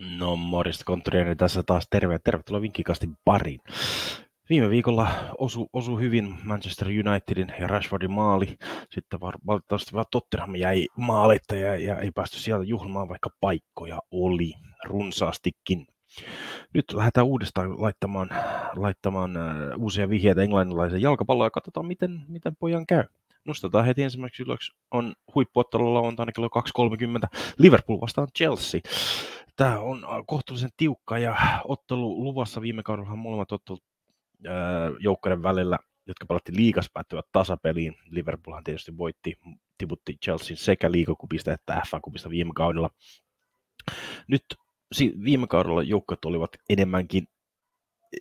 No morjesta konttoriani tässä taas terve tervetuloa Vinkkikastin pariin. Viime viikolla osu, osu hyvin Manchester Unitedin ja Rashfordin maali. Sitten valitettavasti vaan Tottenham jäi maalitta ja, ja ei päästy sieltä juhlimaan, vaikka paikkoja oli runsaastikin. Nyt lähdetään uudestaan laittamaan, laittamaan uh, uusia vihjeitä englannilaisen jalkapalloa ja katsotaan, miten, miten pojan käy. Nostetaan heti ensimmäiseksi ylös on huippuottelulla on aina kello 2.30 Liverpool vastaan Chelsea. Tämä on kohtuullisen tiukka ja ottelu luvassa viime kaudella molemmat ottelut joukkojen välillä, jotka pelattiin liikas päättyvät tasapeliin. Liverpoolhan tietysti voitti, tiputti Chelsea sekä liikakupista että FA-kupista viime kaudella. Nyt viime kaudella joukkueet olivat enemmänkin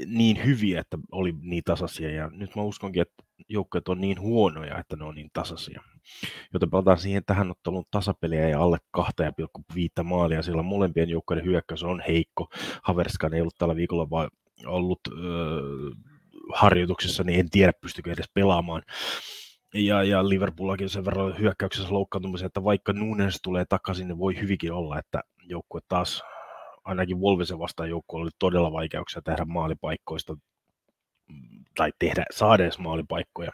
niin hyviä, että oli niin tasaisia, ja nyt mä uskonkin, että joukkueet on niin huonoja, että ne on niin tasaisia. Joten palataan siihen tähän otteluun tasapeliä ja alle 2,5 maalia, sillä molempien joukkueiden hyökkäys on heikko. Haverskan ei ollut tällä viikolla vaan ollut öö, harjoituksessa, niin en tiedä pystykö edes pelaamaan. Ja, ja Liverpoolakin sen verran hyökkäyksessä loukkaantumisen, että vaikka Nunes tulee takaisin, niin voi hyvinkin olla, että joukkue taas ainakin Wolvesen vastaan joukkue oli todella vaikeuksia tehdä maalipaikkoista tai tehdä, saada edes maalipaikkoja.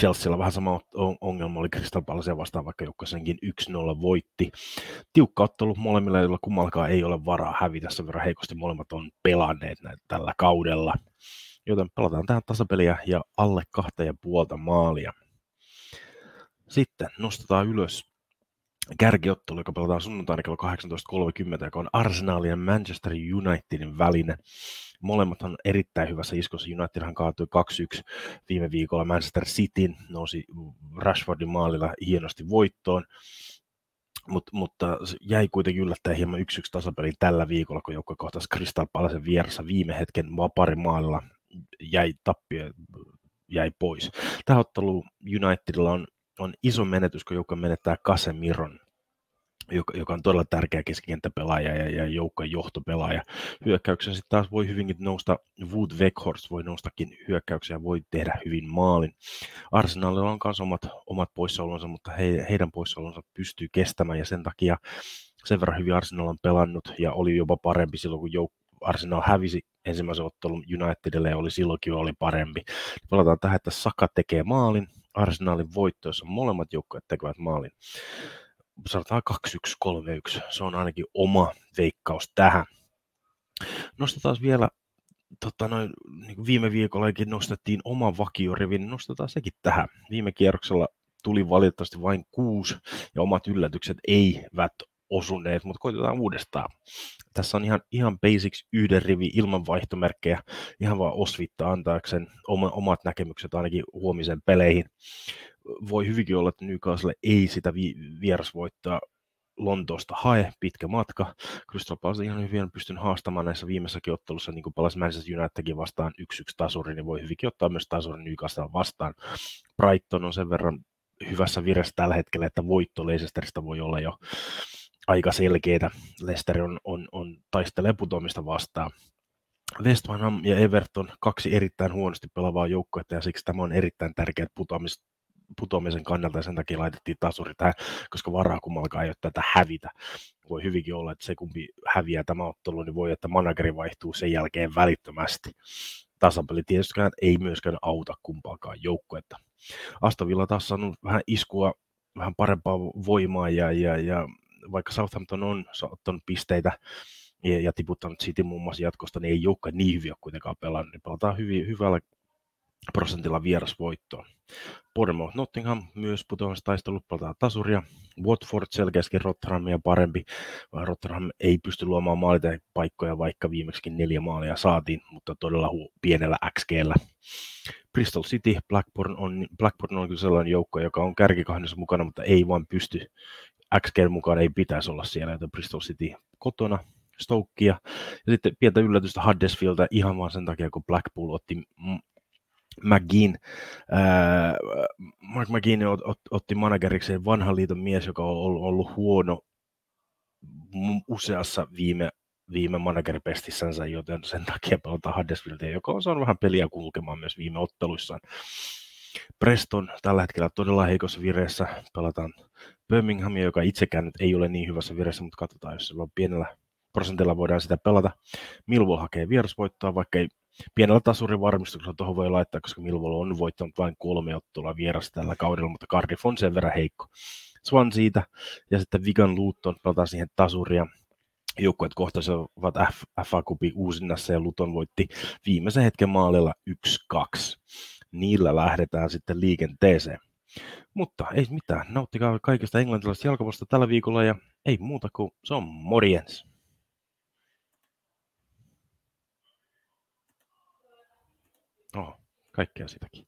Chelsea on vähän sama ongelma oli Crystal Palace vastaan, vaikka joukko senkin 1-0 voitti. Tiukka ottelu molemmilla, joilla kummallakaan ei ole varaa hävitä, sen verran heikosti molemmat on pelanneet näitä tällä kaudella. Joten pelataan tähän tasapeliä ja alle kahta ja puolta maalia. Sitten nostetaan ylös kärkiottelu, joka pelataan sunnuntaina kello 18.30, joka on Arsenal ja Manchester Unitedin välinen. Molemmat on erittäin hyvässä iskossa. Unitedhan kaatui 2-1 viime viikolla Manchester Cityn, nousi Rashfordin maalilla hienosti voittoon. Mut, mutta jäi kuitenkin yllättäen hieman 1-1 tasapeli tällä viikolla, kun joukko kohtasi Crystal Palacen vieressä viime hetken vaparin maalilla jäi tappio, jäi pois. Tähän otteluun Unitedilla on on iso menetys, kun joukko menettää Casemiron, joka, joka on todella tärkeä keskikenttäpelaaja ja, ja joukkojen johtopelaaja. Hyökkäyksen sitten taas voi hyvinkin nousta, Wood Weghorst voi noustakin hyökkäyksiä voi tehdä hyvin maalin. Arsenalilla on myös omat, omat poissaolonsa, mutta he, heidän poissaolonsa pystyy kestämään ja sen takia sen verran hyvin Arsenal on pelannut ja oli jopa parempi silloin, kun jouk- Arsenal hävisi ensimmäisen ottelun Unitedille ja oli silloinkin oli parempi. Palataan tähän, että Saka tekee maalin, Arsenalin voitto, jossa molemmat joukkueet tekevät maalin. Sanotaan 2-1-3-1. Se on ainakin oma veikkaus tähän. Nostetaan vielä tota noin, niin viime viikollakin nostettiin oma vakiorivin, niin nostetaan sekin tähän. Viime kierroksella tuli valitettavasti vain kuusi ja omat yllätykset eivät osuneet, mutta koitetaan uudestaan. Tässä on ihan, ihan basics yhden rivi ilman vaihtomerkkejä, ihan vaan osvittaa antaakseen oma, omat näkemykset ainakin huomisen peleihin. Voi hyvinkin olla, että Newcastle ei sitä vi, vierasvoittaa Lontoosta hae, pitkä matka. Crystal Palace ihan hyvin pystyn haastamaan näissä viimeissäkin ottelussa, niin kuin palasi Manchester Unitedkin vastaan 1-1 tasuri, niin voi hyvinkin ottaa myös tasuri Newcastle vastaan. Brighton on sen verran hyvässä viressä tällä hetkellä, että voitto Leicesteristä voi olla jo aika selkeitä. Leicester on, on, on taistelee putoamista vastaan. West Ham ja Everton, kaksi erittäin huonosti pelaavaa joukkuetta, ja siksi tämä on erittäin tärkeä putoamis, putoamisen kannalta, ja sen takia laitettiin tasuri tähän, koska varaa kummallakaan ei ole tätä hävitä. Voi hyvinkin olla, että se kumpi häviää tämä ottelu, niin voi, että manageri vaihtuu sen jälkeen välittömästi. Tasapeli tietystikään ei myöskään auta kumpaakaan joukkuetta. Astavilla taas on vähän iskua, vähän parempaa voimaa ja, ja, ja vaikka Southampton on ottanut pisteitä ja, ja tiputtanut City muun muassa jatkosta, niin ei joukka niin hyviä kuitenkaan pelannut, niin pelataan hyvin, hyvällä prosentilla vierasvoittoon. Bournemouth Nottingham myös putoamistaistelut pelataan tasuria. Watford selkeästi Rotherhamia parempi. Rotherham ei pysty luomaan paikkoja, vaikka viimeksikin neljä maalia saatiin, mutta todella hu- pienellä XGllä. Bristol City, Blackburn on, Blackburn on kyllä sellainen joukko, joka on kärkikahdessa mukana, mutta ei vaan pysty XG mukaan ei pitäisi olla siellä, joten Bristol City kotona Stokea. Ja sitten pientä yllätystä Huddersfielda ihan vaan sen takia, kun Blackpool otti McGinn, ää, Mark McGinn ot, ot, otti managerikseen vanhan liiton mies, joka on ollut, ollut huono useassa viime, viime manageripestissänsä, joten sen takia pelataan Huddersfieldia, joka on saanut vähän peliä kulkemaan myös viime otteluissaan. Preston tällä hetkellä todella heikossa vireessä. Pelataan Birminghamia, joka itsekään nyt ei ole niin hyvässä vireessä, mutta katsotaan, jos se on pienellä, prosentilla voidaan sitä pelata. Millwall hakee vierasvoittoa, vaikka ei pienellä tasurin varmistuksella tuohon voi laittaa, koska Millwall on voittanut vain kolme ottelua vierasta tällä kaudella, mutta Cardiff on sen verran heikko. Swan siitä, ja sitten Vigan Luton pelataan siihen tasuria. Joukkueet kohtasivat FA Cupin uusinnassa ja Luton voitti viimeisen hetken maalilla 1-2. Niillä lähdetään sitten liikenteeseen. Mutta ei mitään, nauttikaa kaikesta englantilaisesta jalkapallosta tällä viikolla ja ei muuta kuin se on morjens. Oh, kaikkea sitäkin.